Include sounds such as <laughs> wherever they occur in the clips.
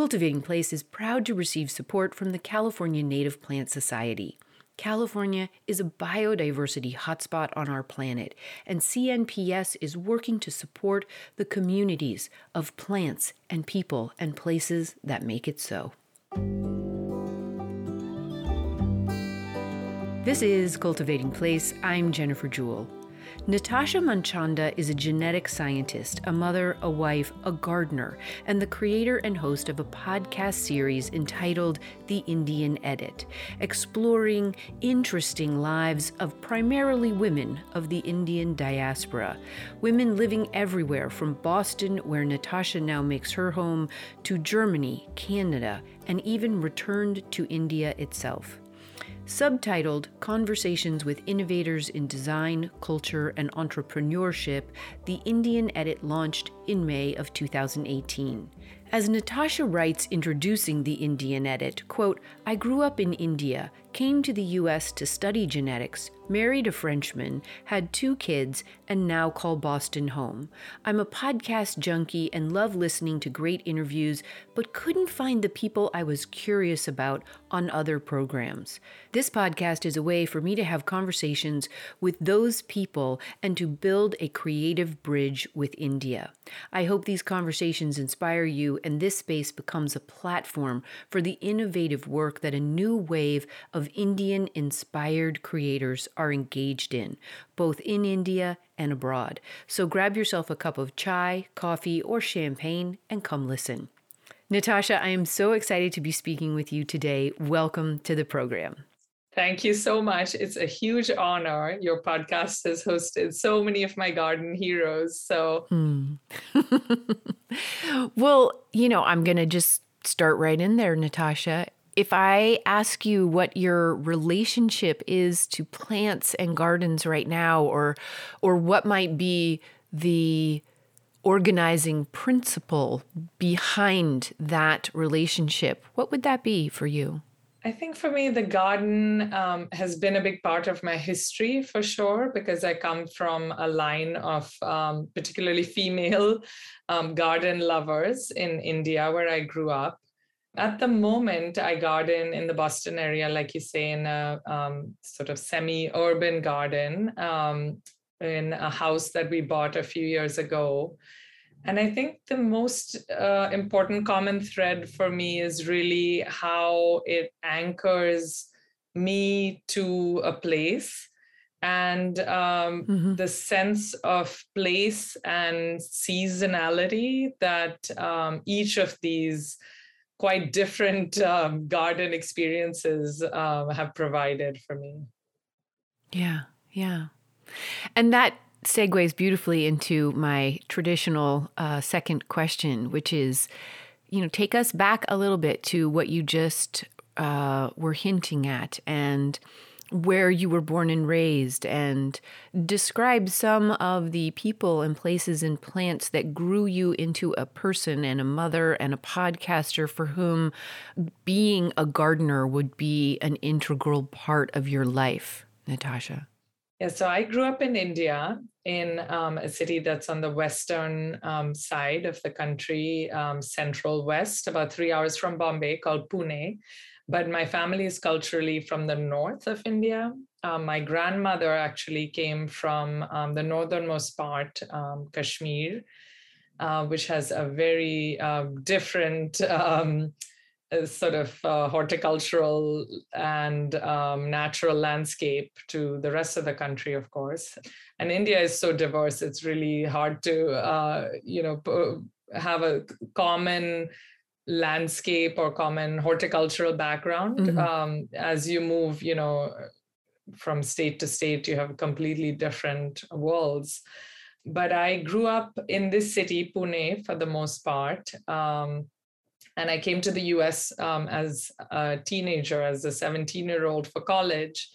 Cultivating Place is proud to receive support from the California Native Plant Society. California is a biodiversity hotspot on our planet, and CNPS is working to support the communities of plants and people and places that make it so. This is Cultivating Place. I'm Jennifer Jewell. Nitasha Manchanda is a genetic scientist, a mother, a wife, a gardener, and the creator and host of a podcast series entitled The Indian Edit, exploring interesting lives of primarily women of the Indian diaspora, women living everywhere from Boston, where Nitasha now makes her home, to Germany, Canada, and even returned to India itself. Subtitled Conversations with Innovators in Design, Culture, and Entrepreneurship, the Indian Edit launched in May of 2018. As Nitasha writes introducing the Indian Edit, quote, I grew up in India, came to the US to study genetics, married a Frenchman, had two kids, and now call Boston home. I'm a podcast junkie and love listening to great interviews, but couldn't find the people I was curious about on other programs. This podcast is a way for me to have conversations with those people and to build a creative bridge with India. I hope these conversations inspire you and this space becomes a platform for the innovative work that a new wave of Indian inspired creators are engaged in, both in India and abroad. So grab yourself a cup of chai, coffee, or champagne and come listen. Nitasha, I am so excited to be speaking with you today. Welcome to the program. Thank you so much. It's a huge honor. Your podcast has hosted so many of my garden heroes. So, hmm. <laughs> well, you know, I'm going to just start right in there, Nitasha. If I ask you what your relationship is to plants and gardens right now, or or what might be the organizing principle behind that relationship, what would that be for you? I think for me, the garden um, has been a big part of my history for sure, because I come from a line of um, particularly female um, garden lovers in India, where I grew up. At the moment, I garden in the Boston area, like you say, in a um, sort of semi urban garden um, in a house that we bought a few years ago. And I think the most uh, important common thread for me is really how it anchors me to a place and um, mm-hmm. the sense of place and seasonality that um, each of these quite different um, garden experiences um, have provided for me. Yeah, yeah. And that segues beautifully into my traditional uh, second question, which is, you know, take us back a little bit to what you just uh, were hinting at and where you were born and raised, and describe some of the people and places and plants that grew you into a person and a mother and a podcaster for whom being a gardener would be an integral part of your life, Nitasha. Yeah, so I grew up in India in um, a city that's on the western um, side of the country, um, central west, about three hours from Bombay, called Pune. But my family is culturally from the north of India. Um, my grandmother actually came from um, the northernmost part, um, Kashmir, uh, which has a very uh, different sort of uh, horticultural and um, natural landscape to the rest of the country, of course. And India is so diverse; it's really hard to, uh, you know, have a common landscape or common horticultural background. Mm-hmm. Um, as you move, you know, from state to state, you have completely different worlds. But I grew up in this city, Pune, for the most part. Um, and I came to the US um, as a teenager, as a 17 year old for college.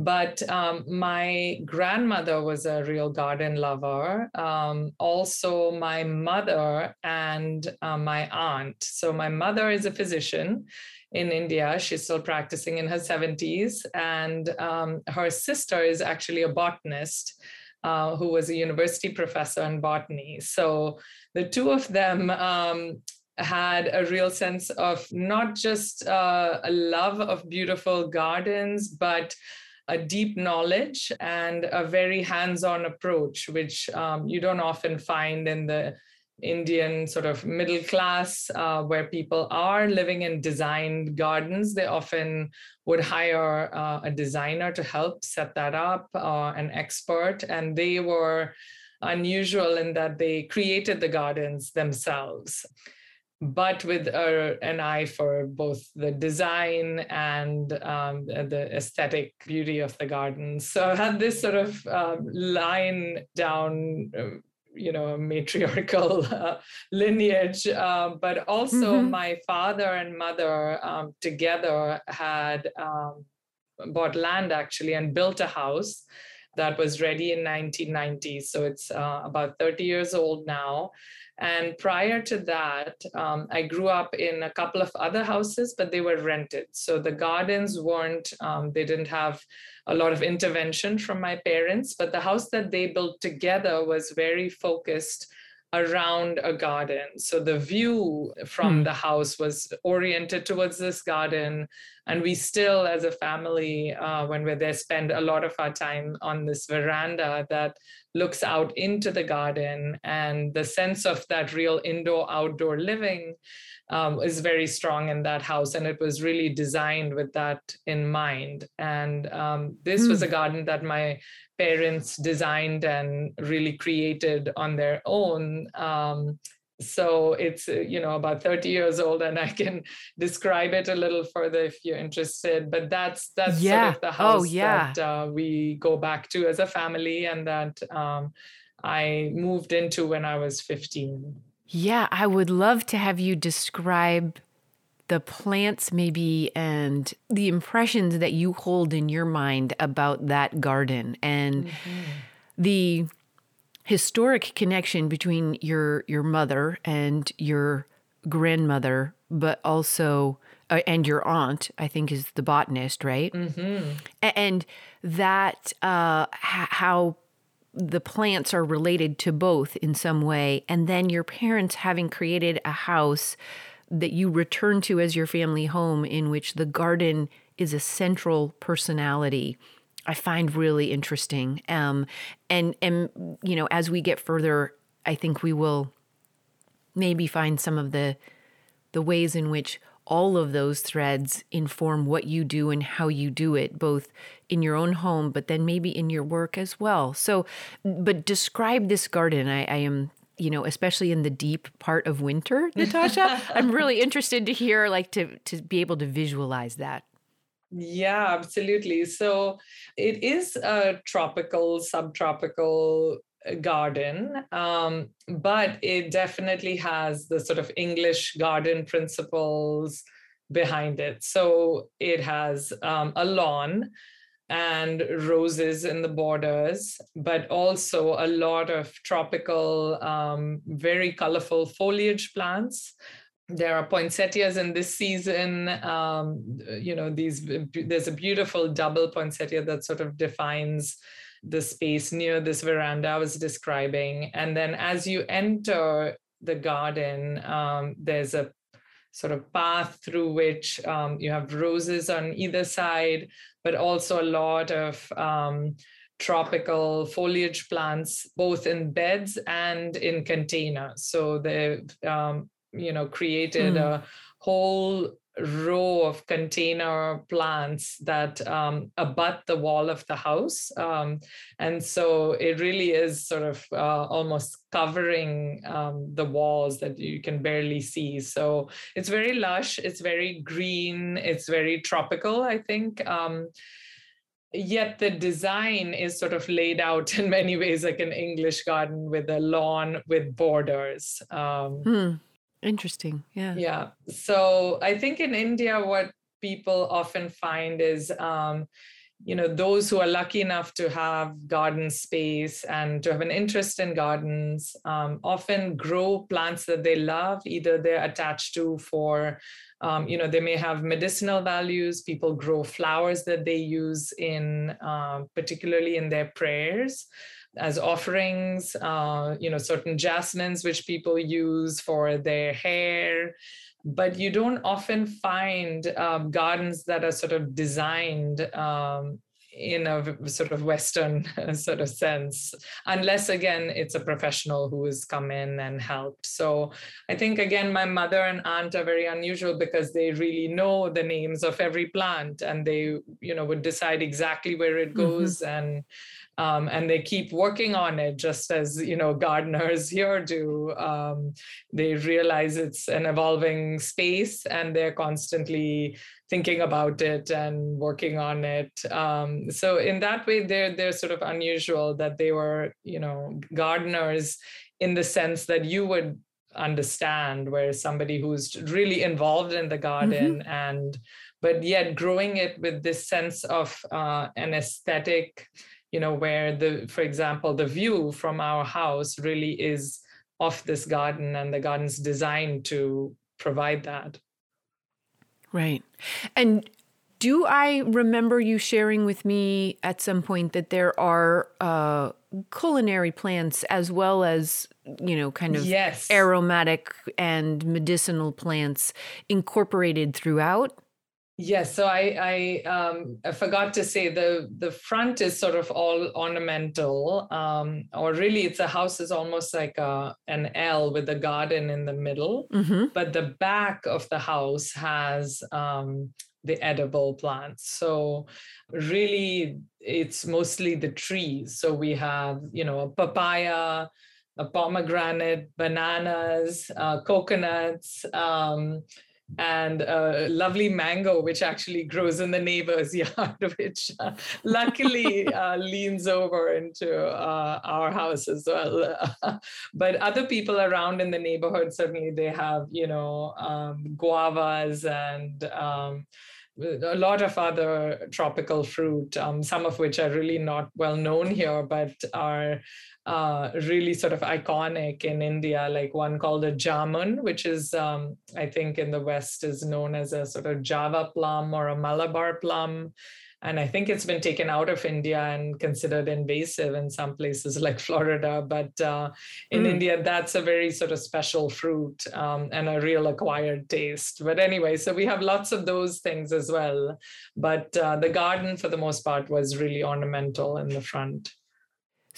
But um, my grandmother was a real garden lover. Um, also, my mother and uh, my aunt. So, my mother is a physician in India. She's still practicing in her 70s. And um, her sister is actually a botanist. Uh, who was a university professor in botany. So the two of them um, had a real sense of not just uh, a love of beautiful gardens, but a deep knowledge and a very hands on approach, which um, you don't often find in the Indian sort of middle class, uh, where people are living in designed gardens. They often would hire uh, a designer to help set that up, uh, an expert, and they were unusual in that they created the gardens themselves but with a, an eye for both the design and um, the aesthetic beauty of the garden. <laughs> So I had this sort of um, line down, uh, you know, matriarchal <laughs> uh, lineage, uh, but also mm-hmm. my father and mother um, together had um, bought land actually and built a house that was ready in 1990. So it's uh, about 30 years old now. And prior to that, um, I grew up in a couple of other houses, but they were rented. So the gardens weren't, um, they didn't have a lot of intervention from my parents, but the house that they built together was very focused around a garden. So the view from hmm. the house was oriented towards this garden. And we still, as a family, uh, when we're there, spend a lot of our time on this veranda that looks out into the garden. And the sense of that real indoor outdoor living um, is very strong in that house. And it was really designed with that in mind. And um, this hmm. was a garden that my parents designed and really created on their own. Um, so it's uh, you know about 30 years old and i can <laughs> describe it a little further if you're interested but that's that's yeah. sort of the oh, house oh, yeah. that uh, we go back to as a family and that um, i moved into when i was 15 yeah i would love to have you describe the plants maybe and the impressions that you hold in your mind about that garden and mm-hmm. the historic connection between your your mother and your grandmother but also uh, and your aunt i think is the botanist right mm-hmm. and that uh, h- how the plants are related to both in some way and then your parents having created a house that you return to as your family home, in which the garden is a central personality. I find really interesting. Um, and and you know, as we get further, I think we will maybe find some of the the ways in which all of those threads inform what you do and how you do it, both in your own home, but then maybe in your work as well. So, but describe this garden. I, I am you know, especially in the deep part of winter, <laughs> Nitasha. I'm really interested to hear, like, to to be able to visualize that. Yeah, absolutely. So it is a tropical, subtropical uh, garden, um, but it definitely has the sort of English garden principles behind it. So it has um, a lawn and roses in the borders, but also a lot of tropical, um, very colorful foliage plants. There are poinsettias in this season. Um, you know, these there's a beautiful double poinsettia that sort of defines the space near this veranda I was describing. And then as you enter the garden, um, there's a sort of path through which um, you have roses on either side, but also a lot of um, tropical foliage plants, both in beds and in containers. So they've, um, you know, created mm. a whole row of container plants that um, abut the wall of the house. Um, and so it really is sort of uh, almost covering um, the walls that you can barely see. So it's very lush, it's very green, it's very tropical, I think. Um, yet the design is sort of laid out <laughs> in many ways like an English garden with a lawn with borders. Um, hmm Interesting. Yeah. Yeah. So I think in India, what people often find is, um, you know, those who are lucky enough to have garden space and to have an interest in gardens um, often grow plants that they love, either they're attached to for, um, you know, they may have medicinal values. People grow flowers that they use in, uh, particularly in their prayers as offerings, uh, you know, certain jasmines which people use for their hair. But you don't often find um, gardens that are sort of designed um, in a sort of Western <laughs> sort of sense, unless again it's a professional who has come in and helped. So I think again, my mother and aunt are very unusual because they really know the names of every plant and they, you know, would decide exactly where it mm-hmm. goes mm-hmm. and um, and they keep working on it just as you know gardeners here do um, they realize it's an evolving space and they're constantly thinking about it and working on it um, so in that way they're they're sort of unusual that they were you know gardeners in the sense that you would understand where somebody who's really involved in the garden mm-hmm. and but yet growing it with this sense of uh, an aesthetic you know where the for example the view from our house really is off this garden and the garden's designed to provide that right and do I remember you sharing with me at some point that there are uh, culinary plants as well as, you know, kind of yes. aromatic and medicinal plants incorporated throughout? Yes, so I I, um, I forgot to say the the front is sort of all ornamental, um, or really it's a house is almost like a an L with a garden in the middle, mm-hmm. but the back of the house has um, the edible plants. So really, it's mostly the trees. So we have you know a papaya, a pomegranate, bananas, uh, coconuts. Um, and a lovely mango which actually grows in the neighbor's <laughs> yard which uh, luckily uh, leans over into uh, our house as well. <laughs> But other people around in the neighborhood certainly they have you know um, guavas and um, a lot of other tropical fruit, um, some of which are really not well known here, but are uh, really sort of iconic in India, like one called a jamun, which is, um, I think, in the West is known as a sort of Java plum or a Malabar plum. And I think it's been taken out of India and considered invasive in some places <laughs> like Florida. But uh, in mm. India, that's a very sort of special fruit um, and a real acquired taste. But anyway, so we have lots of those things as well. But uh, the garden, for the most part, was really ornamental in the front.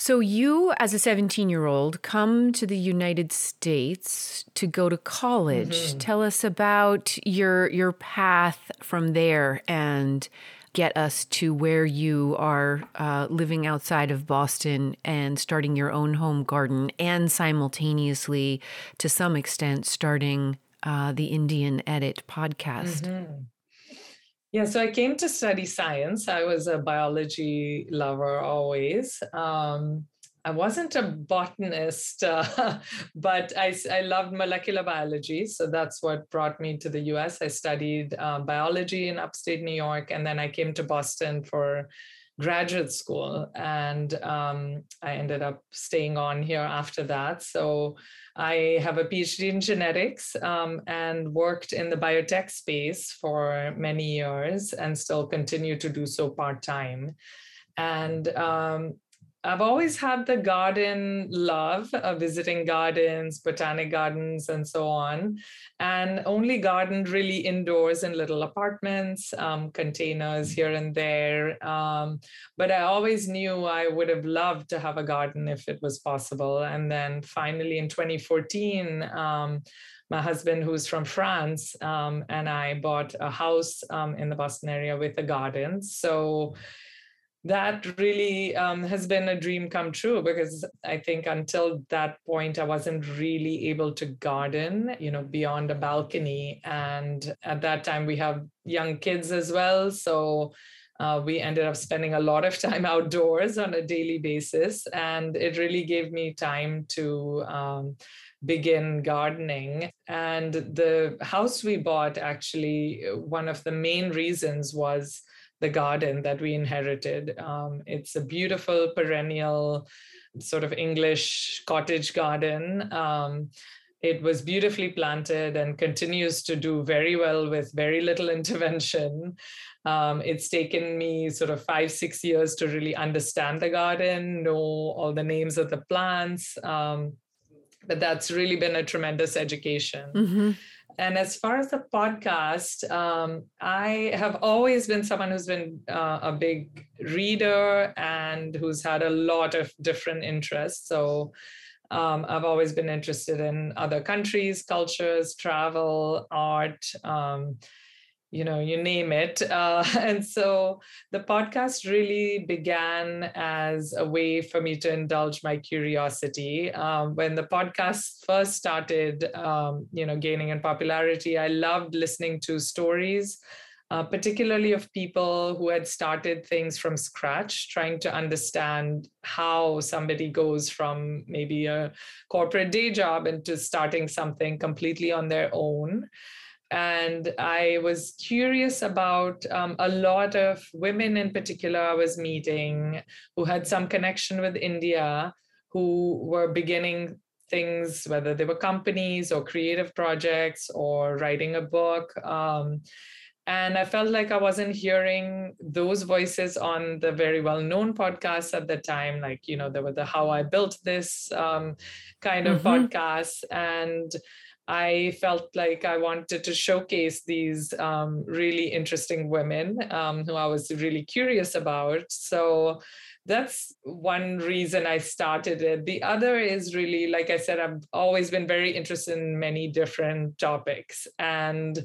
So, you as a 17 year old come to the United States to go to college. Mm-hmm. Tell us about your, your path from there and get us to where you are uh, living outside of Boston and starting your own home garden, and simultaneously, to some extent, starting uh, the Indian Edit podcast. Mm-hmm. Yeah, so I came to study science. I was a biology lover always. Um, I wasn't a botanist, <laughs> uh, but I, I loved molecular biology. So that's what brought me to the US. I studied uh, biology in upstate New York, and then I came to Boston for graduate school. And um, I ended up staying on here after that. So I have a PhD in genetics um, and worked in the biotech space for many years and still continue to do so part time. And um, I've always had the garden love of visiting gardens, botanic gardens, and so on, and only gardened really indoors in little apartments, um, containers here and there. Um, but I always knew I would have loved to have a garden if it was possible. And then finally in 2014, um, my husband, who's from France, um, and I bought a house um, in the Boston area with a garden. So that really um, has been a dream come true because I think until that point I wasn't really able to garden, you know, beyond a balcony. And at that time we have young kids as well, so uh, we ended up spending a lot of <laughs> time outdoors on a daily basis, and it really gave me time to. Um, begin gardening. And the house we bought, actually, one of the main reasons was the garden that we inherited. Um, it's a beautiful perennial sort of English cottage garden. Um, it was beautifully planted and continues to do very well with very little <laughs> intervention. Um, it's taken me sort of five, six years to really understand the garden, know all the names of the plants. Um, but that's really been a tremendous education. Mm-hmm. And as far as the podcast, um, I have always been someone who's been uh, a big reader and who's had a lot of different interests. So um, I've always been interested in other countries, cultures, travel, art. Um, you know, you name it. <laughs> Uh, and so the podcast really began as a way for me to indulge my curiosity. Um, when the podcast first started, um, you know, gaining in popularity, I loved listening to stories. Uh, particularly of people who had started things from scratch, trying to understand how somebody goes from maybe a corporate day job into starting something completely on their own and I was curious about um, a lot of women in particular I was meeting who had some connection with India, who were beginning things, whether they were companies or creative projects or writing a book. Um, and I felt like I wasn't hearing those voices on the very well known podcasts at the time. Like, you know, there were the How I Built This um, kind of mm-hmm. podcasts. And I felt like I wanted to showcase these um, really interesting women um, who I was really curious about. So that's one reason I started it. The other is really, like I said, I've always been very interested in many different topics. And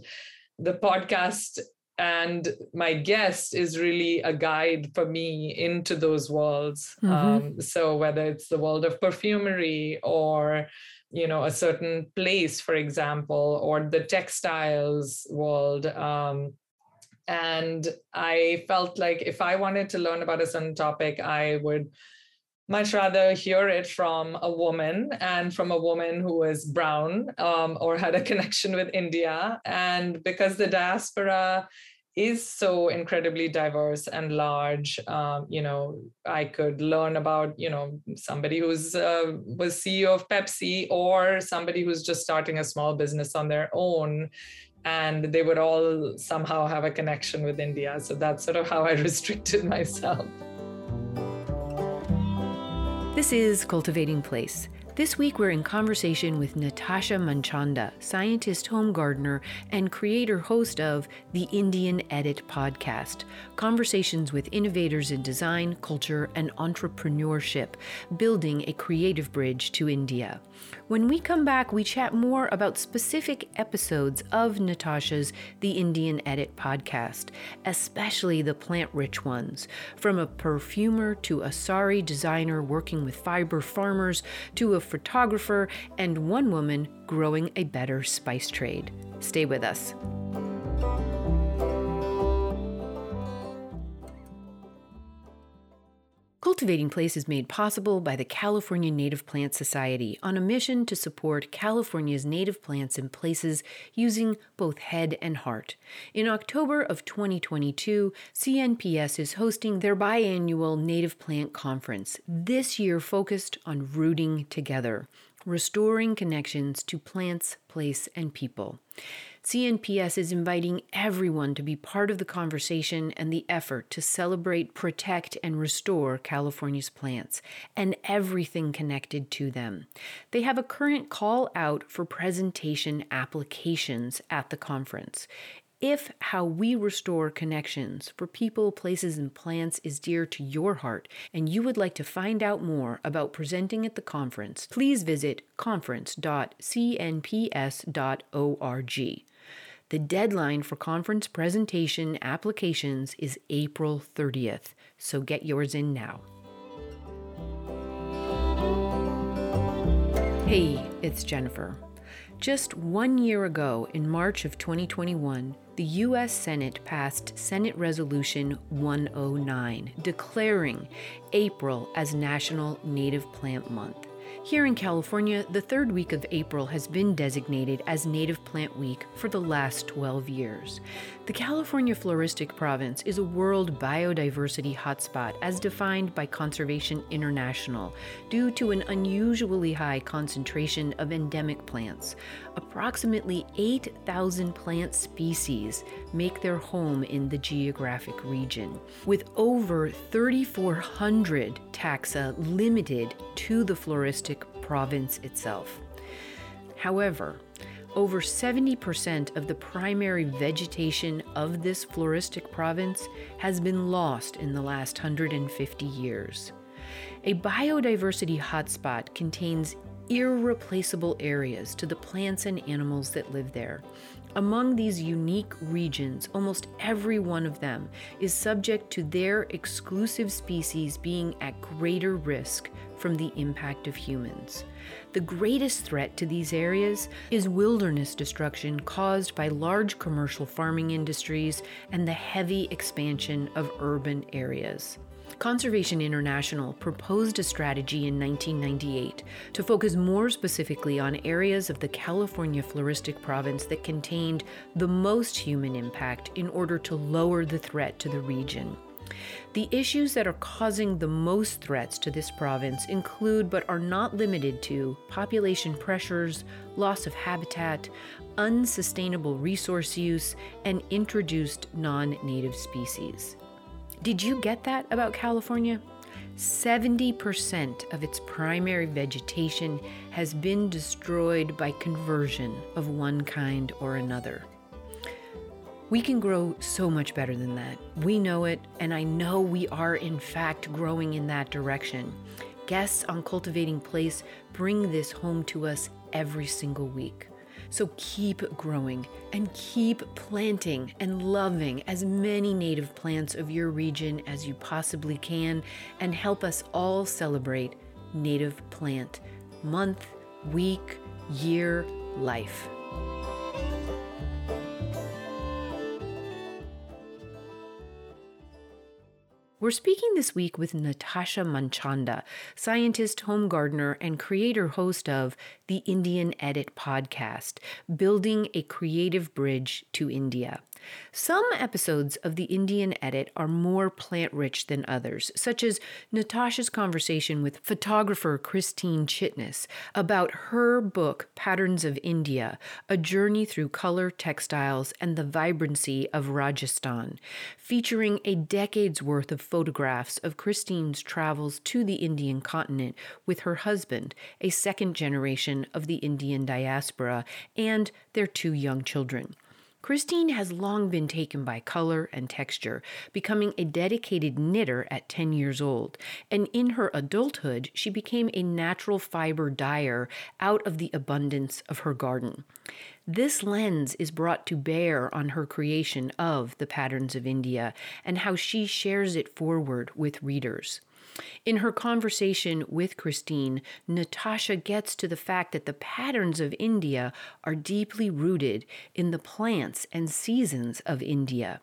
the podcast and my guest is really a guide for me into those worlds. Mm-hmm. Um, so whether it's the world of perfumery or you know a certain place for example or the textiles world um, and i felt like if i wanted to learn about a certain topic i would much rather hear it from a woman and from a woman who is brown um, or had a <laughs> connection with india. And because the diaspora is so incredibly diverse and large. Um, you know, I could learn about you know somebody who's uh, was CEO of Pepsi or somebody who's just starting a small business on their own, and they would all somehow have a connection with India. So that's sort of how I <laughs> restricted myself. This is Cultivating Place. This week, we're in conversation with Nitasha Manchanda, scientist, home gardener, and creator host of the Indian Edit podcast. Conversations with innovators in design, culture, and entrepreneurship, building a creative bridge to India. When we come back, we chat more about specific episodes of Nitasha's The Indian Edit podcast, especially the plant rich ones. From a perfumer to a sari designer working with fiber farmers to a photographer and one woman growing a better spice trade. Stay with us. Cultivating Place is made possible by the California Native Plant Society on a mission to support California's native plants and places using both head and heart. In October of 2022, CNPS is hosting their biannual Native Plant Conference, this year focused on rooting together, restoring connections to plants, place, and people. CNPS is inviting everyone to be part of the conversation and the effort to celebrate, protect, and restore California's plants and everything connected to them. They have a current call out for presentation applications at the conference. If how we restore connections for people, places, and plants is dear to your heart, and you would like to find out more about presenting at the conference, please visit conference.cnps.org. The deadline for conference presentation applications is April 30th, so get yours in now. Hey, it's Jennifer. Just one year ago, in March of 2021, the U.S. Senate passed Senate Resolution 109, declaring April as National Native Plant Month. Here in California, the third week of April has been designated as Native Plant Week for the last 12 years. The California Floristic Province is a world biodiversity hotspot as defined by Conservation International due to an unusually high concentration of endemic plants. Approximately 8,000 plant species make their home in the geographic region, with over 3,400 taxa limited to the floristic province itself. However, over 70% of the primary vegetation of this floristic province has been lost in the last 150 years. A biodiversity hotspot contains irreplaceable areas to the plants and animals that live there. Among these unique regions, almost every one of them is subject to their exclusive species being at greater risk from the impact of humans. The greatest threat to these areas is wilderness destruction caused by large commercial farming industries and the heavy expansion of urban areas. Conservation International proposed a strategy in 1998 to focus more specifically on areas of the California floristic province that contained the most human impact in order to lower the threat to the region. The issues that are causing the most threats to this province include, but are not limited to, population pressures, loss of habitat, unsustainable resource use, and introduced non native species. Did you get that about California? 70% of its primary vegetation has been destroyed by conversion of one kind or another. We can grow so much better than that. We know it, and I know we are, in fact, growing in that direction. Guests on Cultivating Place bring this home to us every single week. So keep growing and keep planting and loving as many native plants of your region as you possibly can and help us all celebrate Native Plant Month, Week, Year, Life. We're speaking this week with Nitasha Manchanda, scientist, home gardener, and creator host of the Indian Edit podcast, Building a Creative Bridge to India. Some episodes of the Indian Edit are more plant rich than others, such as Nitasha's conversation with photographer Christine Chitnis about her book Patterns of India A Journey Through Color, Textiles, and the Vibrancy of Rajasthan, featuring a decade's worth of photographs of Christine's travels to the Indian continent with her husband, a second generation of the Indian diaspora, and their two young children. Christine has long been taken by color and texture, becoming a dedicated knitter at 10 years old. And in her adulthood, she became a natural fiber dyer out of the abundance of her garden. This lens is brought to bear on her creation of the patterns of India and how she shares it forward with readers. In her conversation with Christine, Nitasha gets to the fact that the patterns of India are deeply rooted in the plants and seasons of India,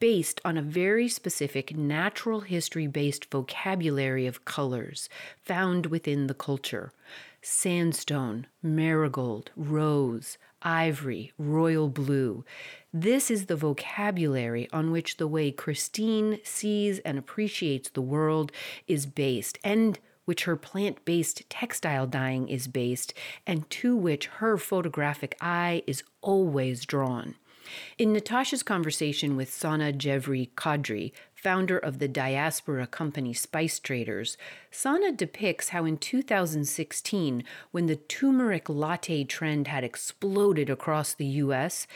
based on a very specific natural history based vocabulary of colors found within the culture. Sandstone, marigold, rose, ivory, royal blue. This is the vocabulary on which the way Christine sees and appreciates the world is based, and which her plant based textile dyeing is based, and to which her photographic eye is always drawn. In Nitasha's conversation with Sana Javeri Kadri, founder of the diaspora company Spice Traders, Sana depicts how in 2016, when the turmeric latte trend had exploded across the US,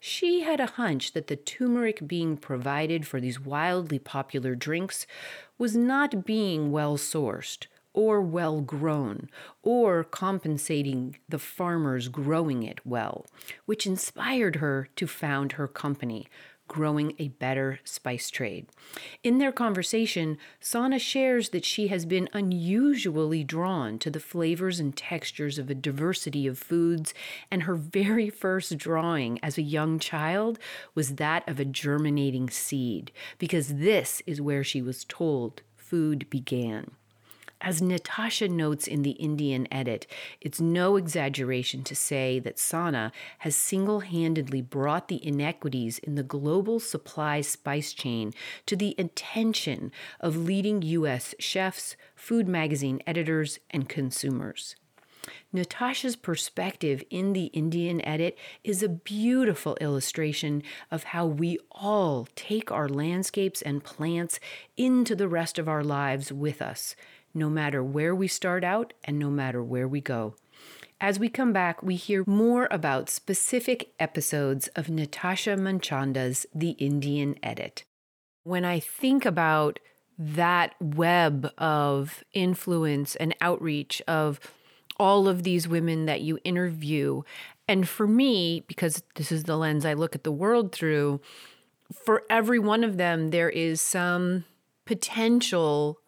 she had a hunch that the turmeric being provided for these wildly popular drinks was not being well sourced or well grown, or compensating the farmers growing it well, which inspired her to found her company, growing a better spice trade. In their conversation, Sana shares that she has been unusually drawn to the flavors and textures of a diversity of foods, and her very first drawing as a young child was that of a germinating seed, because this is where she was told food began. As Nitasha notes in the Indian edit, it's no exaggeration to say that Sana has single handedly brought the inequities in the global supply spice chain to the attention of leading U.S. chefs, food magazine editors, and consumers. Nitasha's perspective in the Indian edit is a beautiful illustration of how we all take our landscapes and plants into the rest of our lives with us no matter where we start out and no matter where we go. As we come back, we hear more about specific episodes of Nitasha Manchanda's The Indian Edit. When I think about that web of influence and outreach of all of these women that you interview, and for me, because this is the lens I look at the world through, for every one of them, there is some potential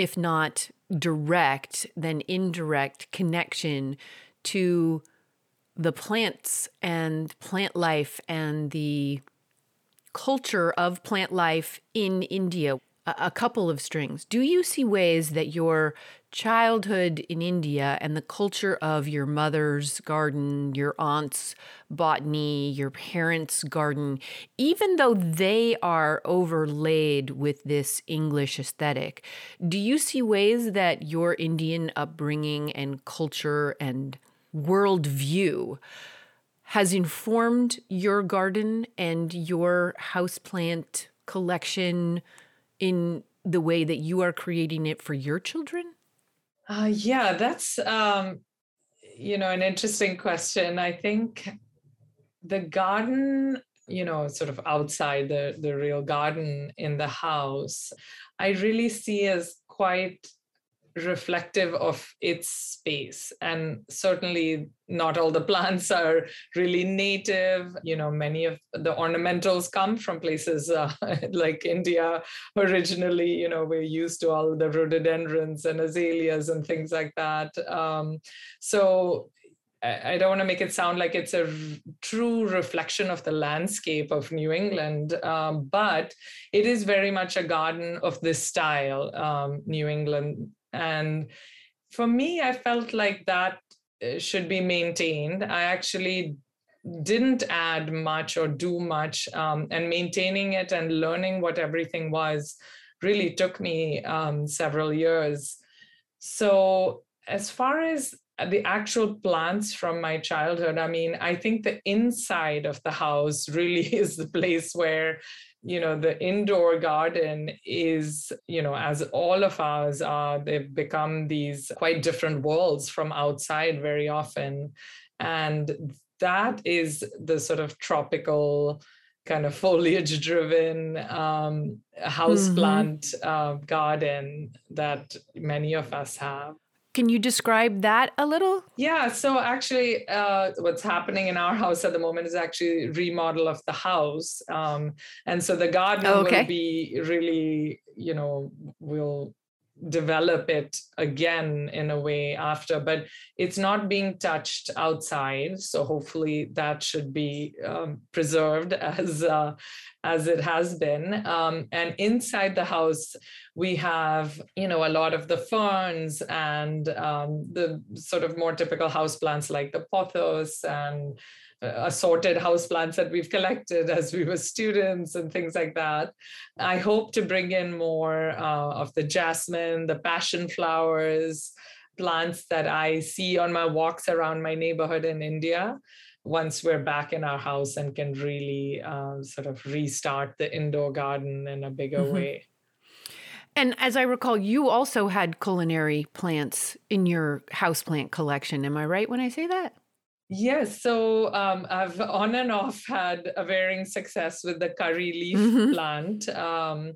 if not direct, then indirect connection to the plants and plant life and the culture of plant life in India. A couple of strings. Do you see ways that your childhood in India and the culture of your mother's garden, your aunt's botany, your parents' garden, even though they are overlaid with this English aesthetic, do you see ways that your Indian upbringing and culture and worldview has informed your garden and your houseplant collection in the way that you are creating it for your children? Uh, yeah, that's um, you know an interesting question. I think the garden, you know, sort of outside the the real garden in the house, I really see as quite reflective of its space. And certainly not all the <laughs> plants are really native. You know many of the ornamentals come from places uh, <laughs> like india originally you know we're used to all the rhododendrons and azaleas and things like that. Um, so I don't want to make it sound like it's a true reflection of the landscape of New England, um, but it is very much a garden of this style, um, New England and for me, I felt like that uh, should be maintained. I actually didn't add much or do much, um, and maintaining it and learning what everything was really took me um, several years. So, as far as the actual plants from my childhood, I mean, I think the inside of the house really <laughs> is the place where you know the indoor garden is you know as all of ours are they've become these quite different worlds from outside very often and that is the sort of tropical kind of <laughs> foliage driven um, house mm-hmm. uh, garden that many of us have can you describe that a little? Yeah. So actually, uh, what's happening in our house at the moment is actually remodel of the house, um, and so the garden oh, okay. will be really, you know, will develop it again in a way after but it's not being touched outside so hopefully that should be um, preserved <laughs> as uh, as it has been. Um, and inside the house, we have, you know, a lot of the ferns and um, the sort of more typical house plants like the pothos and assorted house plants that we've collected as we were students and things like that. I hope to bring in more uh, of the jasmine, the passion flowers, plants that I see on my walks around my neighborhood in India once we're back in our house and can really uh, sort of restart the indoor garden in a bigger mm-hmm. way. And as I recall, you also had culinary plants in your houseplant collection. Am I right when I say that? Yes. So um, I've <laughs> on and off had a varying success with the curry leaf mm-hmm. plant. Um,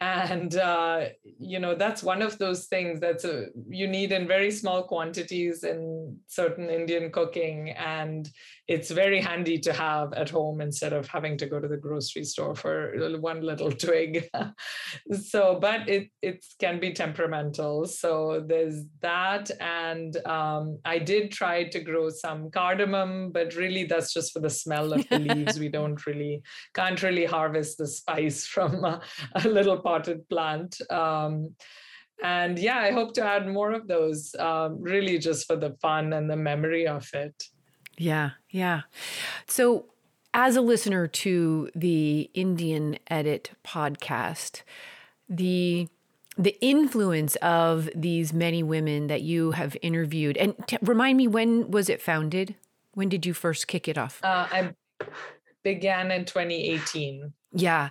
and uh, you know that's one of those things that's a, you need in very small quantities in certain indian cooking and it's very handy to have at home instead of having to go to the grocery store for one little <laughs> twig so but it it can be temperamental so there's that and um, i did try to grow some cardamom but really that's just for the smell of the <laughs> leaves we don't really can't really harvest the spice <laughs> from a, a little potted plant. Um, and yeah, I hope to add more of those, um, really just for the fun and the memory of it. Yeah, yeah. So, as a listener to the Indian Edit podcast, the the influence of these many women that you have interviewed and t- remind me when was it founded? When did you first kick it off? Uh, i began in 2018 yeah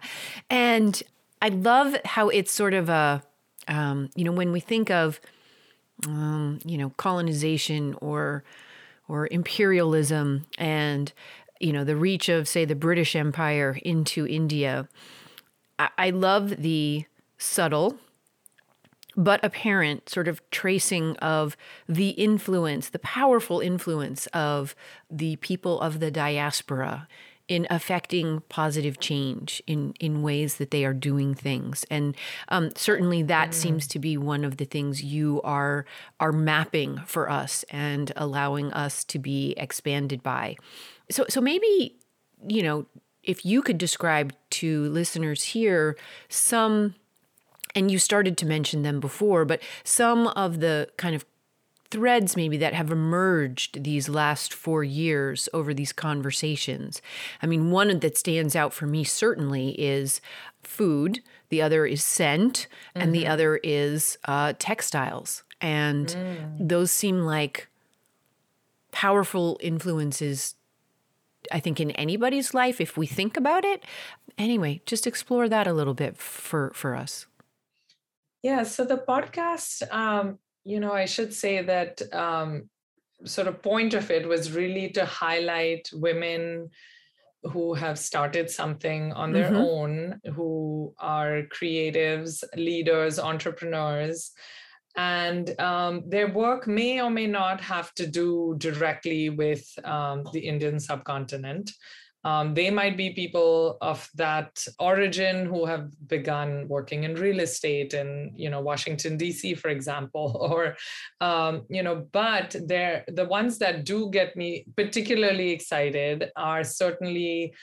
and i love how it's sort of a um, you know when we think of um, you know colonization or or imperialism and you know the reach of say the british empire into india. I, I love the subtle but apparent sort of tracing of the influence, the powerful influence of the people of the diaspora in affecting positive change in in ways that they are doing things and um, certainly that mm. seems to be one of the things you are are mapping for us and allowing us to be expanded by so so maybe you know if you could describe to listeners here some and you started to mention them before, but some of the kind of threads maybe that have emerged these last four years over these conversations. I mean, one that stands out for me certainly is food, the other is scent, mm-hmm. and the mm-hmm. other is uh, textiles. And mm. those seem like powerful influences I think in anybody's life if we think about it. Anyway, just explore that a little bit for for us. Yeah, so the podcast, um, you know, I should say that um, sort of point of it was really to highlight women who have started something on their mm-hmm. own, who are creatives, leaders, entrepreneurs. And um, their work may or may not have to do directly with um, the Indian subcontinent. Um, they might be people of that origin who have begun working in real estate in, you know, Washington D.C., for example, <laughs> or, um, you know, but they're the ones that do get me particularly excited are certainly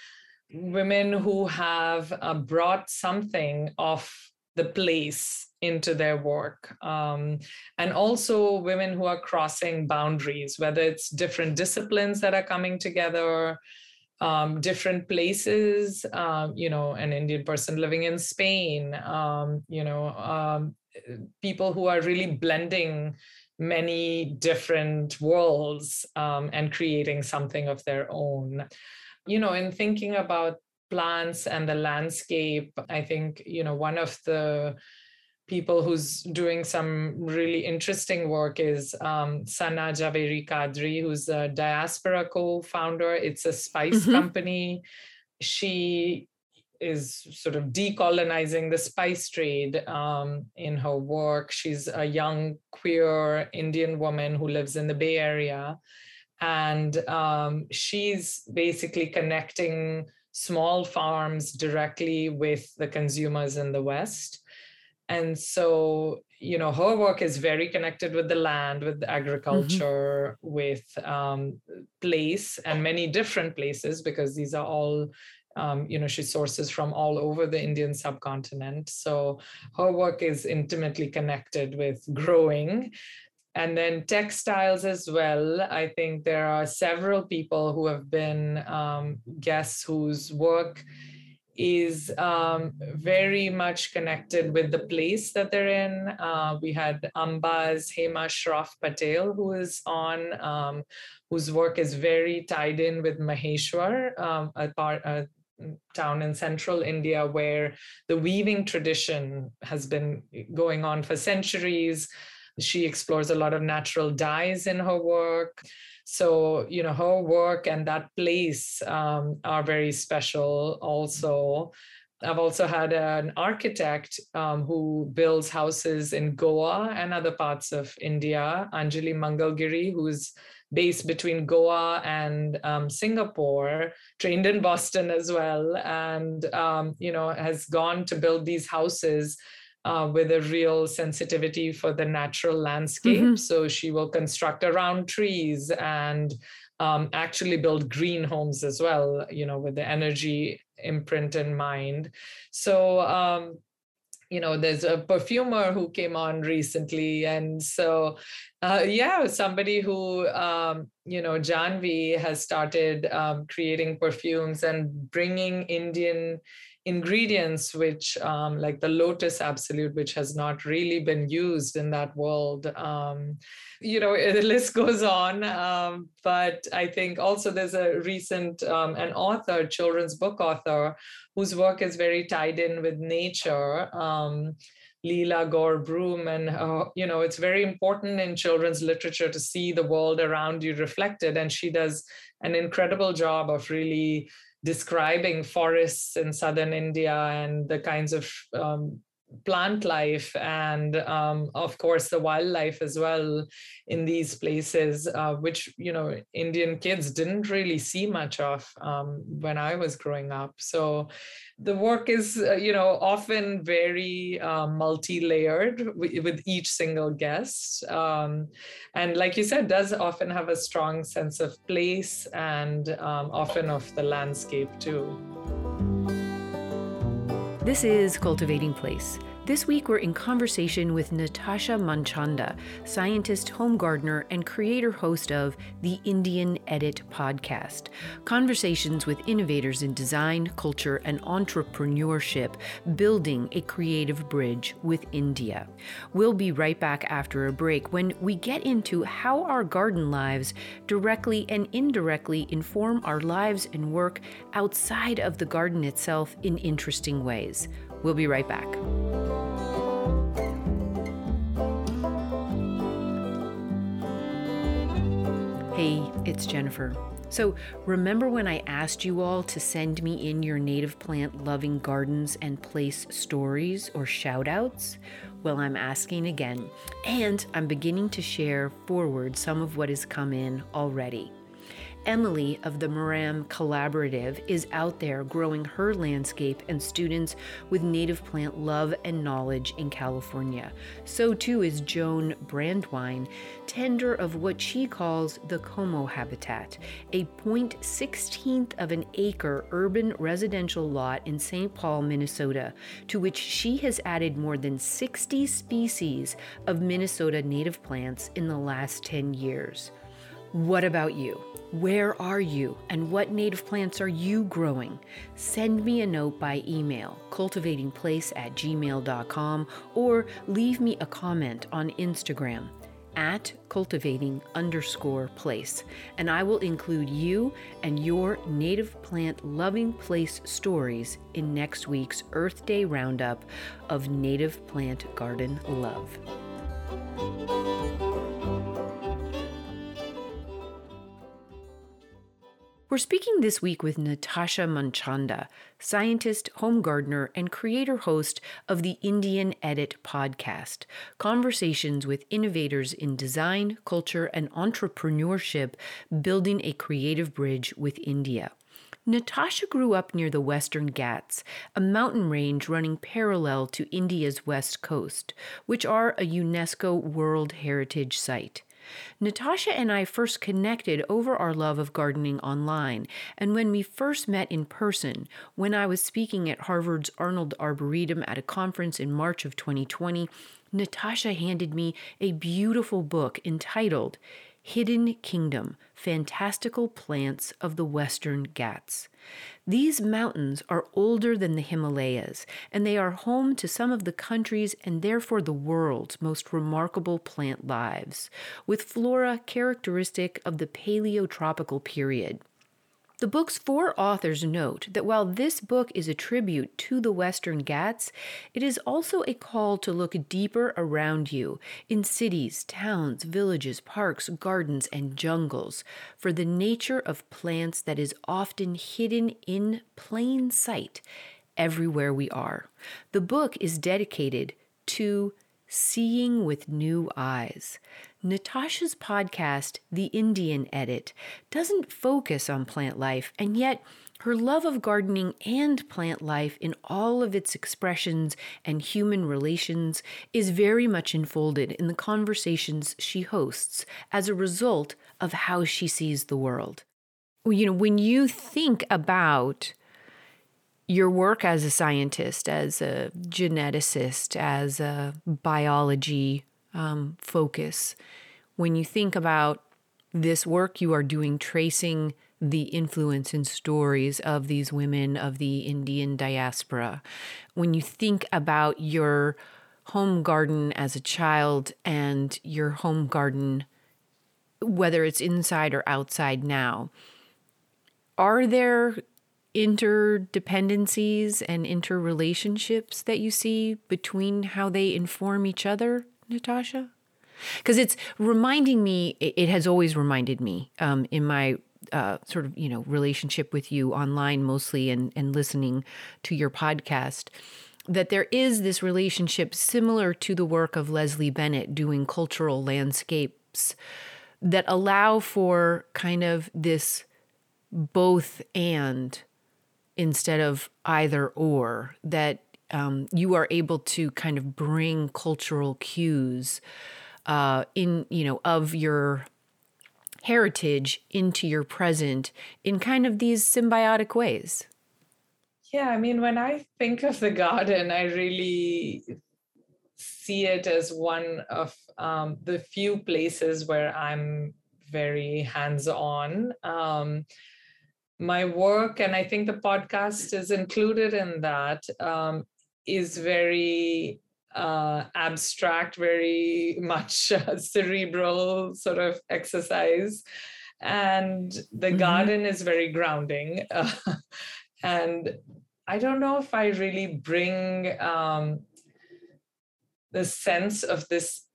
women who have uh, brought something of the place into their work. Um, and also women who are crossing boundaries, whether it's different disciplines that are coming together, um, different places, um, you know, an Indian person living in Spain, um, you know, um, people who are really blending many different worlds um, and creating something of their own. You know, in thinking about plants and the landscape, I think, you know, one of the people who's doing some really interesting work is um, Sana Javeri Kadri, who's a diaspora co-founder. It's a spice mm-hmm. company. She is sort of decolonizing the spice trade um, in her work. She's a young queer Indian woman who lives in the Bay Area. And um, she's basically connecting small farms directly with the consumers in the West and so you know her work is very connected with the land with mm-hmm. agriculture mm-hmm. with um, place and many different places because these are all um, you know she sources from all over the indian subcontinent so her work is intimately connected with growing and then textiles as well i think there are several people who have been um, guests whose work is um, very much connected with the place that they're in. Uh, we had Amba's Hema Shroff Patel, who is on, um, whose work is very tied in with Maheshwar, um, a part, a town in central India where the weaving tradition has been going on for centuries. She explores a lot of natural dyes in her work. So, you know, her work and that place um, are very special also. I've also had an architect um, who builds houses in Goa and other parts of India, Anjali Mangalgiri, who's based between Goa and um, Singapore, trained in Boston as well, and um, you know has gone to build these houses uh, with a real sensitivity for the natural landscape. Mm-hmm. So she will construct around trees and um, actually build green homes as well, you know, with the energy imprint in mind. So, um, you know there's a perfumer who came on recently and so uh, yeah somebody who um, you know janvi has started um, creating perfumes and bringing indian ingredients which um, like the lotus absolute which has not really been used in that world um, you know <laughs> the list goes on um, but i think also there's a recent um, an author children's book author whose work is very tied in with nature um, Leela Gour Broome. And, uh, you know, it's very important in children's literature to see the world around you reflected. And she does an incredible job of really describing forests in southern India and the kinds of um, plant life and um, of course the wildlife as well in these places uh, which you know indian kids didn't really see much of um, when i was growing up. So the work is uh, you know often very uh, multi-layered w- with each single guest um, and like you said does often have a strong sense of place and um, often of the landscape too this is Cultivating Place. This week we're in conversation with Nitasha Manchanda, scientist, home gardener, and creator host of the Indian Edit podcast. Conversations with innovators in design, culture, and entrepreneurship, building a creative bridge with India. We'll be right back after a break when we get into how our garden lives directly and indirectly inform our lives and work outside of the garden itself in interesting ways. We'll be right back. Hey, it's Jennifer. So, remember when I asked you all to send me in your native plant loving gardens and place stories or shout outs? Well, I'm asking again, and I'm beginning to share forward some of what has come in already. Emily of the Maram Collaborative is out there growing her landscape and students with native plant love and knowledge in California. So too is Joan Brandwine, tender of what she calls the Como habitat, a 0.16th of an acre urban residential lot in St. Paul, Minnesota, to which she has added more than 60 species of Minnesota native plants in the last 10 years. What about you? Where are you and what native plants are you growing? Send me a note by email, cultivatingplace at gmail.com, or leave me a comment on Instagram at cultivating underscore place, and I will include you and your native plant loving place stories in next week's Earth Day roundup of native plant garden love. We're speaking this week with Nitasha Manchanda, scientist, home gardener, and creator host of the Indian Edit podcast, conversations with innovators in design, culture, and entrepreneurship, building a creative bridge with India. Nitasha grew up near the Western Ghats, a mountain range running parallel to India's west coast, which are a UNESCO World Heritage Site. Nitasha and I first connected over our love of gardening online, and when we first met in person, when I was speaking at Harvard's Arnold Arboretum at a conference in March of 2020, Nitasha handed me a beautiful book entitled Hidden Kingdom Fantastical Plants of the Western Ghats. These mountains are older than the Himalayas, and they are home to some of the country's and therefore the world's most remarkable plant lives, with flora characteristic of the Paleotropical period. The book's four authors note that while this book is a tribute to the Western Ghats, it is also a call to look deeper around you in cities, towns, villages, parks, gardens, and jungles for the nature of plants that is often hidden in plain sight everywhere we are. The book is dedicated to seeing with new eyes. Nitasha's podcast, The Indian Edit, doesn't focus on plant life, and yet her love of gardening and plant life in all of its expressions and human relations is very much enfolded in the conversations she hosts as a result of how she sees the world. You know, when you think about your work as a scientist, as a geneticist, as a biology um, focus, when you think about this work you are doing, tracing the influence and stories of these women of the Indian diaspora, when you think about your home garden as a child and your home garden, whether it's inside or outside now, are there interdependencies and interrelationships that you see between how they inform each other, Nitasha? Because it's reminding me, it has always reminded me um, in my uh, sort of, you know, relationship with you online mostly and, and listening to your podcast that there is this relationship similar to the work of Leslie Bennett doing cultural landscapes that allow for kind of this both and instead of either or, that um, you are able to kind of bring cultural cues uh, in, you know, of your heritage into your present in kind of these symbiotic ways. Yeah, I mean, when I think of the garden, I really see it as one of um, the few places where I'm very hands on. Um, my work, and I think the podcast is included in that, um, is very uh, abstract, very <laughs> much uh, cerebral sort of exercise. And the mm-hmm. garden is very grounding. Uh, <laughs> and I don't know if I really bring um, the sense of this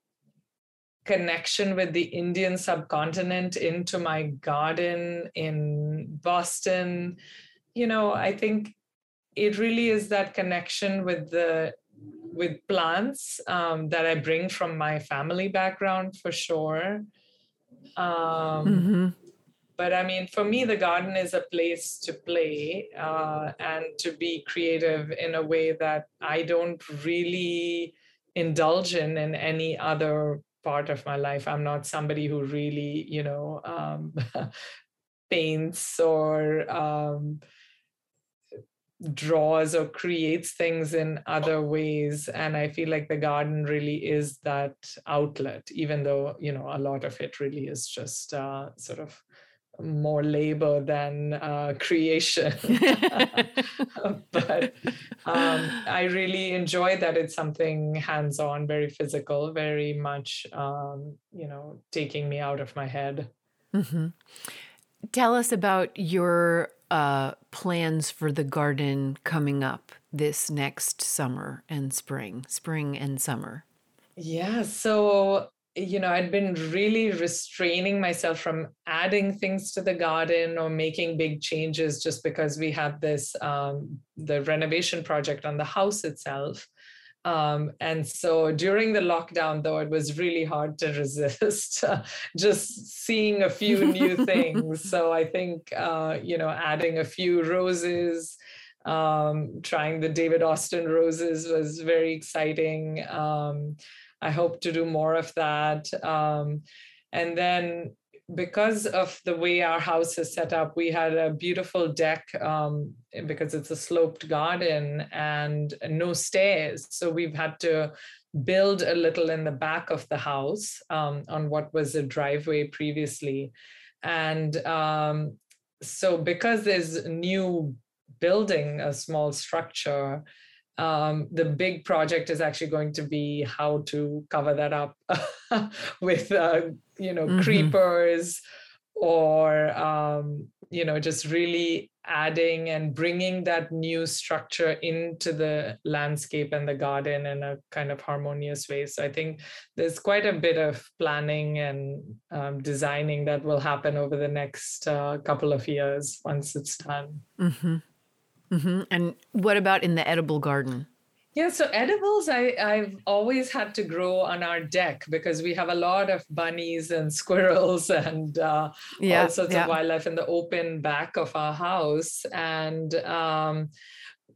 connection with the Indian subcontinent into my garden in Boston. You know, I think it really is that connection with the with plants um, that I bring from my family background for sure. Um, mm-hmm. But I mean, for me, the garden is a place to play uh, and to be creative in a way that I don't really indulge in in any other part of my life. I'm not somebody who really, you know, um, <laughs> paints or um, draws or creates things in other ways. And I feel like the garden really is that outlet, even though, you know, a lot of it really is just uh, sort of more labor than uh, <laughs> creation. <laughs> but um, I really enjoy that it's something hands on, very physical, very much, um, you know, taking me out of my head. Mm-hmm. Tell us about your uh, plans for the garden coming up this next summer and spring, spring and summer. Yeah. So you know, I'd been really restraining myself from adding things to the garden or making big changes just because we had this um, the renovation project on the house itself. Um, and so during the lockdown, though, it was really hard to <laughs> resist uh, just seeing a few new <laughs> things. So I think, uh, you know, adding a few roses, um, trying the David Austin roses was very exciting. Um, I hope to do more of that. Um, and then because of the way our house is set up, we had a beautiful deck um, because it's a sloped garden and no stairs. So we've had to build a little in the back of the house um, on what was a driveway previously. And um, so because there's new building, a small structure, um, the big project is actually going to be how to cover that up <laughs> with uh, you know mm-hmm. creepers or um, you know just really adding and bringing that new structure into the landscape and the garden in a kind of harmonious way so i think there's quite a bit of planning and um, designing that will happen over the next uh, couple of years once it's done mm-hmm. Mm-hmm. And what about in the edible garden? Yeah, so edibles, I, I've always had to grow on our deck because we have a lot of bunnies and <laughs> squirrels and uh, yeah, all sorts yeah. of wildlife in the open back of our house. And um,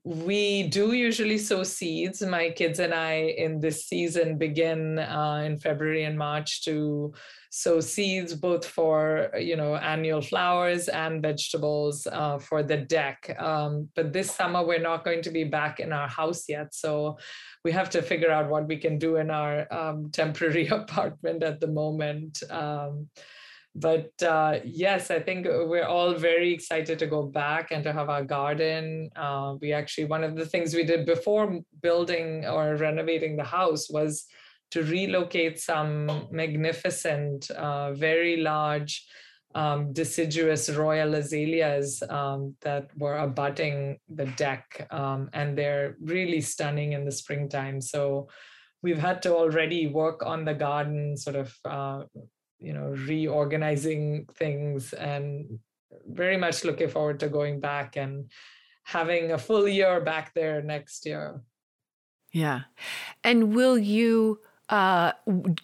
we do usually sow seeds. My kids and I in this season begin uh, in February and March to sow seeds both for you know annual flowers and vegetables uh, for the deck. Um, but this summer we're not going to be back in our house yet, so we have to figure out what we can do in our um, <laughs> temporary <laughs> apartment at the moment. Um, but uh, yes, I think we're all very excited to go back and to have our garden. Uh, we actually, one of the things we did before building or renovating the house was to relocate some magnificent, uh, very large um, deciduous royal azaleas um, that were abutting the deck. Um, and they're really stunning in the springtime. So we've had to already work on the garden sort of uh, you know reorganizing things and very much looking forward to going back and having a full year back there next year yeah and will you uh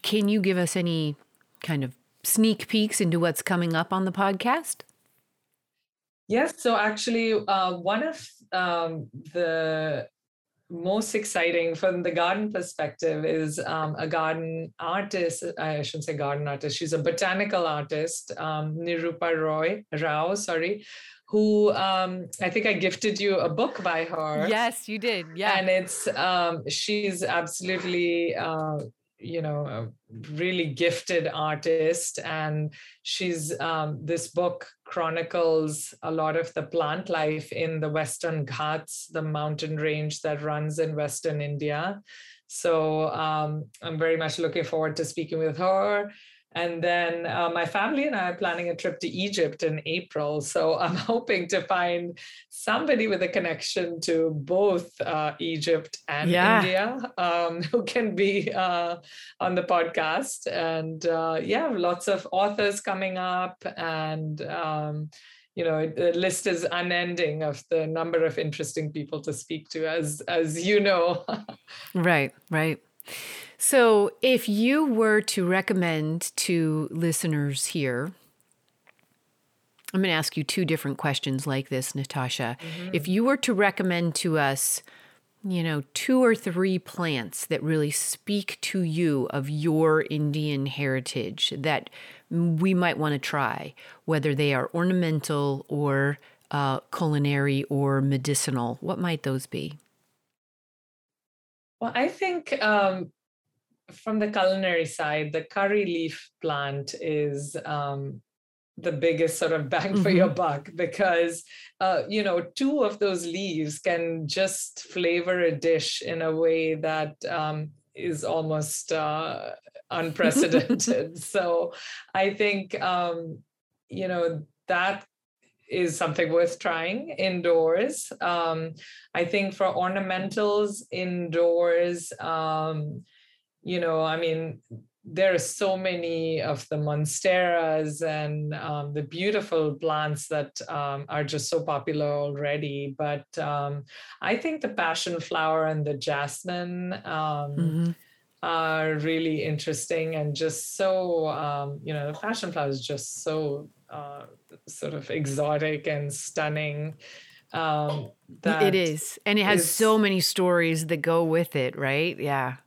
can you give us any kind of sneak peeks into what's coming up on the podcast yes so actually uh, one of um, the most exciting from the garden perspective is um, a garden artist. I shouldn't say garden artist. She's a botanical artist, um, Nirupa Roy Rao. Sorry, who um, I think I gifted you a book by her. Yes, you did. Yeah, and it's um, she's absolutely uh, you know a really gifted artist and she's um, this book chronicles a lot of the plant life in the western ghats the mountain range that runs in western india so um, i'm very much looking forward to speaking with her and then uh, my family and I are planning a trip to Egypt in April. So <laughs> I'm hoping to find somebody with a connection to both uh, Egypt and yeah. India um, <laughs> who can be uh, on the podcast. And uh, yeah, lots of authors coming up. And, um, you know, the list is unending of the number of interesting people to speak to, as, as you know. <laughs> right, right. So, if you were to recommend to listeners here, I'm going to ask you two different questions like this, Nitasha. Mm-hmm. If you were to recommend to us, you know, two or three plants that really speak to you of your Indian heritage that we might want to try, whether they are ornamental or uh, culinary or medicinal, what might those be? Well, I think um, from the culinary side, the curry leaf plant is um, the biggest sort of bang for mm-hmm. your buck because uh, you know two of those leaves can just flavor a dish in a way that um, is almost uh, unprecedented. <laughs> so I think um, you know that is something worth trying indoors. Um, I think for ornamentals indoors. Um, you know, I mean, there are so many of the monsteras and um, the beautiful plants that um, are just so popular already. But um, I think the passion flower and the jasmine um, mm-hmm. are really interesting and just so, um, you know, the passion flower is just so uh, sort of exotic and stunning. Um, it is. And it has is, so many stories that go with it, right? Yeah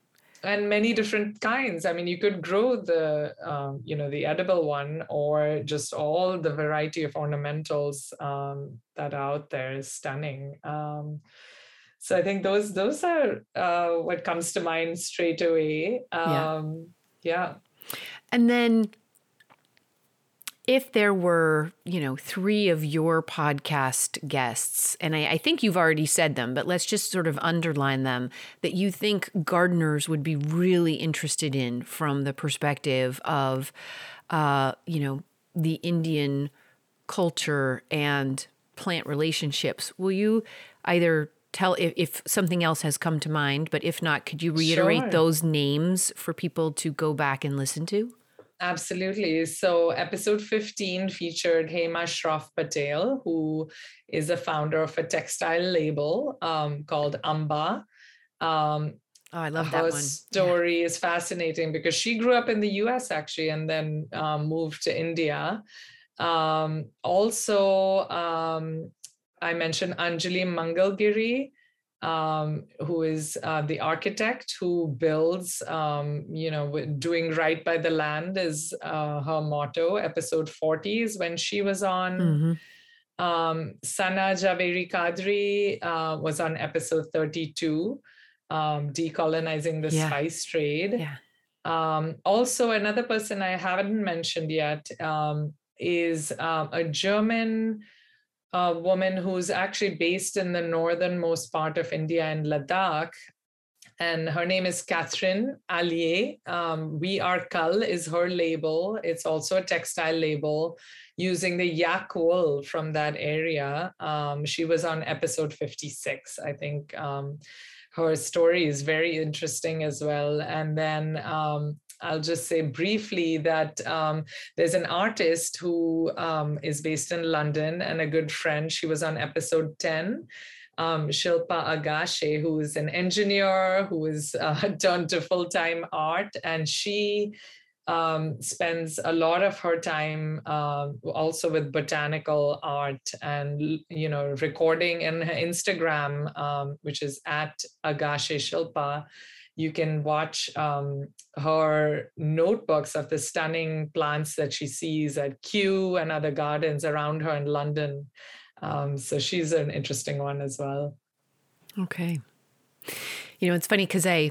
and many different kinds. I mean you could grow the um, you know the edible one or just all the variety of ornamentals um, that are out there is stunning. Um, so i think those those are uh, what comes to mind straight away. Yeah. Um, yeah. And then if there were, you know, three of your podcast guests, and I, I, think you've already said them, but let's just sort of underline them that you think gardeners would be really interested in from the perspective of, uh, you know, the Indian culture and plant relationships, will you either tell if, if something else has come to mind, but if not, could you reiterate sure. those names for people to go back and listen to? Absolutely. So, episode 15 featured Hema Shroff Patel, who is a founder of a textile label um, called Amba. Um, oh, I love that one. story yeah. is fascinating because she grew up in the US actually and then um, moved to India. Um, also, um, I mentioned Anjali Mangalgiri um, who is uh, the architect who builds, um, you know, doing right by the land is uh, her motto. Episode 40 is when she was on. Mm-hmm. Um, Sana Javeri Kadri uh, was on episode 32, um, decolonizing the yeah. spice trade. Yeah. Um, also, another person I haven't mentioned yet um, is um, a German uh, woman who's actually based in the northernmost part of India in Ladakh. And her name is Catherine Allier. Um, we Are Kal is her label. It's also a textile label using the yak wool from that area. Um, she was on episode 56, I think. Um, her story is very interesting as well. And then um, I'll just say briefly that um, there's an artist who um, is based in London and a good friend. She was on episode 10. Um, Shilpa Agashe, who is an engineer who is <laughs> uh, turned to full time art, and she um, spends a lot of her time uh, also with botanical art and you know recording in her Instagram, um, which is at Agashe Shilpa. You can watch um, her notebooks of the stunning plants that she sees at Kew and other gardens around her in London. Um, so she's an interesting one as well. Okay. You know, it's funny because I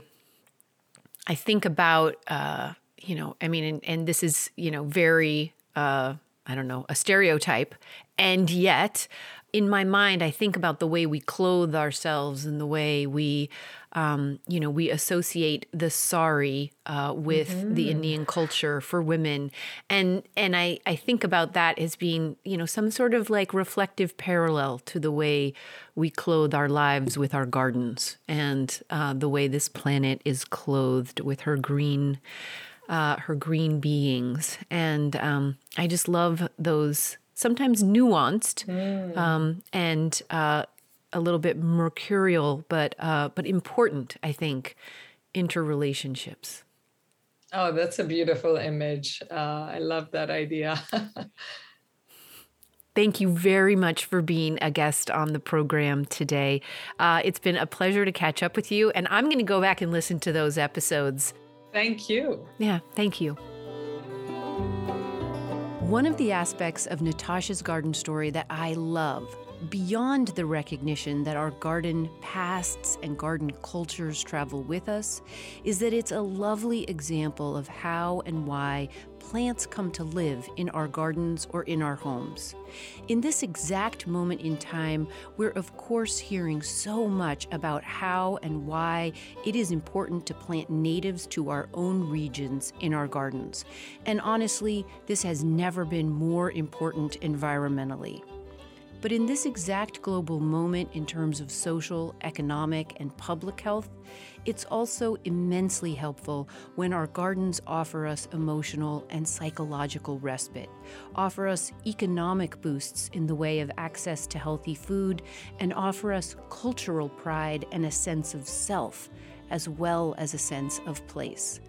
I think about uh, you know, I mean, and, and this is, you know, very, uh, I don't know, a stereotype. And yet, in my mind, I think about the way we clothe ourselves and the way we, um, you know, we associate the sari uh, with mm-hmm. the Indian culture for women, and and I I think about that as being, you know, some sort of like reflective parallel to the way we clothe our lives with our gardens and uh, the way this planet is clothed with her green uh, her green beings. And um, I just love those sometimes nuanced mm. um, and uh, a little bit mercurial, but uh, but important. I think interrelationships. Oh, that's a beautiful image. Uh, I love that idea. <laughs> Thank you very much for being a guest on the program today. Uh, it's been a pleasure to catch up with you, and I'm going to go back and listen to those episodes Thank you. Yeah, thank you. One of the aspects of Nitasha's garden story that I love, beyond the recognition that our garden pasts and garden cultures travel with us, is that it's a lovely example of how and why plants come to live in our gardens or in our homes. In this exact moment in time, we're of course hearing so much about how and why it is important to plant natives to our own regions in our gardens. And honestly, this has never been more important environmentally. But in this exact global moment, in terms of social, economic, and public health, it's also immensely helpful when our gardens offer us emotional and psychological respite, offer us economic boosts in the way of access to healthy food, and offer us cultural pride and a sense of self, as well as a sense of place.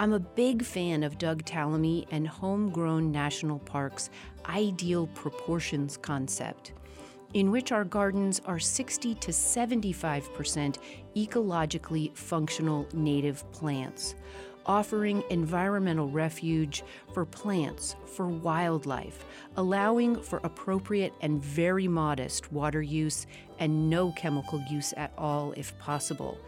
I'm a big fan of Doug Tallamy and Homegrown National Park's ideal proportions concept in which our gardens are 60 to 75% ecologically functional native plants, offering environmental refuge for plants, for wildlife, allowing for appropriate and very modest water use and no chemical use at all if possible.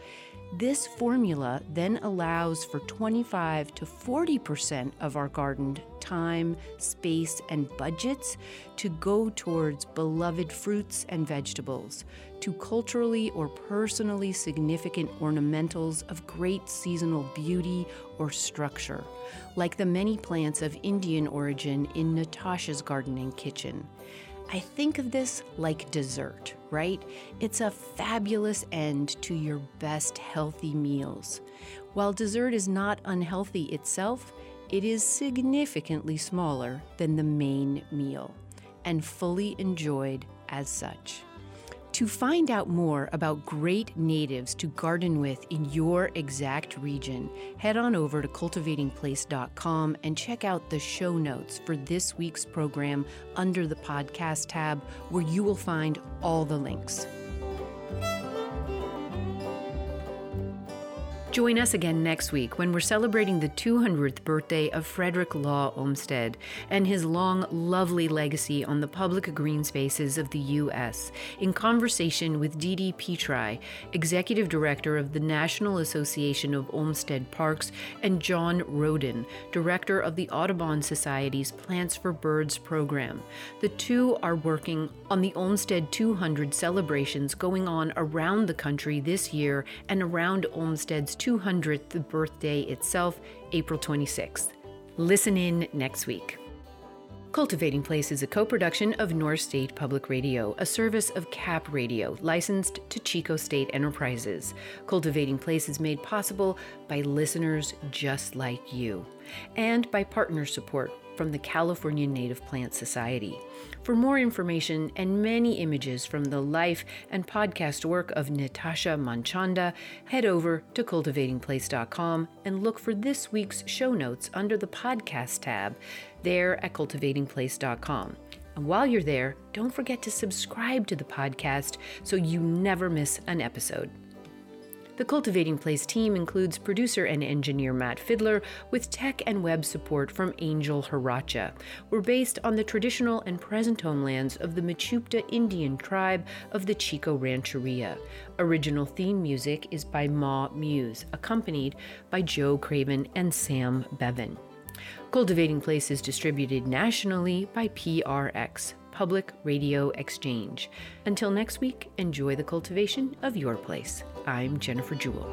This formula then allows for 25 to 40% of our garden time, space, and budgets to go towards beloved fruits and vegetables, to culturally or personally significant ornamentals of great seasonal beauty or structure, like the many plants of Indian origin in Nitasha's gardening kitchen. I think of this like dessert, right? It's a fabulous end to your best healthy meals. While dessert is not unhealthy itself, it is significantly smaller than the main meal and fully enjoyed as such. To find out more about great natives to garden with in your exact region, head on over to cultivatingplace.com and check out the show notes for this week's program under the podcast tab, where you will find all the links. Join us again next week when we're celebrating the 200th birthday of Frederick Law Olmsted and his long, lovely legacy on the public green spaces of the U.S. in conversation with Dede Petri, Executive Director of the National Association of Olmsted Parks, and John Rowden, Director of the Audubon Society's Plants for Birds program. The two are working on the Olmsted 200 celebrations going on around the country this year and around Olmsted's 200th birthday itself, April 26th. Listen in next week. Cultivating Place is a co production of North State Public Radio, a service of CAP Radio, licensed to Chico State Enterprises. Cultivating Place is made possible by listeners just like you and by partner support from the California Native Plant Society. For more information and many images from the life and podcast work of Nitasha Manchanda, head over to cultivatingplace.com and look for this week's show notes under the podcast tab there at cultivatingplace.com. And while you're there, don't forget to subscribe to the podcast so you never miss an episode. The Cultivating Place team includes producer and engineer Matt Fidler with tech and web support from Angel Haracha. We're based on the traditional and present homelands of the Mechoopda Indian tribe of the Chico Rancheria. Original theme music is by Ma Muse, accompanied by Joe Craven and Sam Bevan. Cultivating Place is distributed nationally by PRX, Public Radio Exchange. Until next week, enjoy the cultivation of your place. I'm Jennifer Jewell.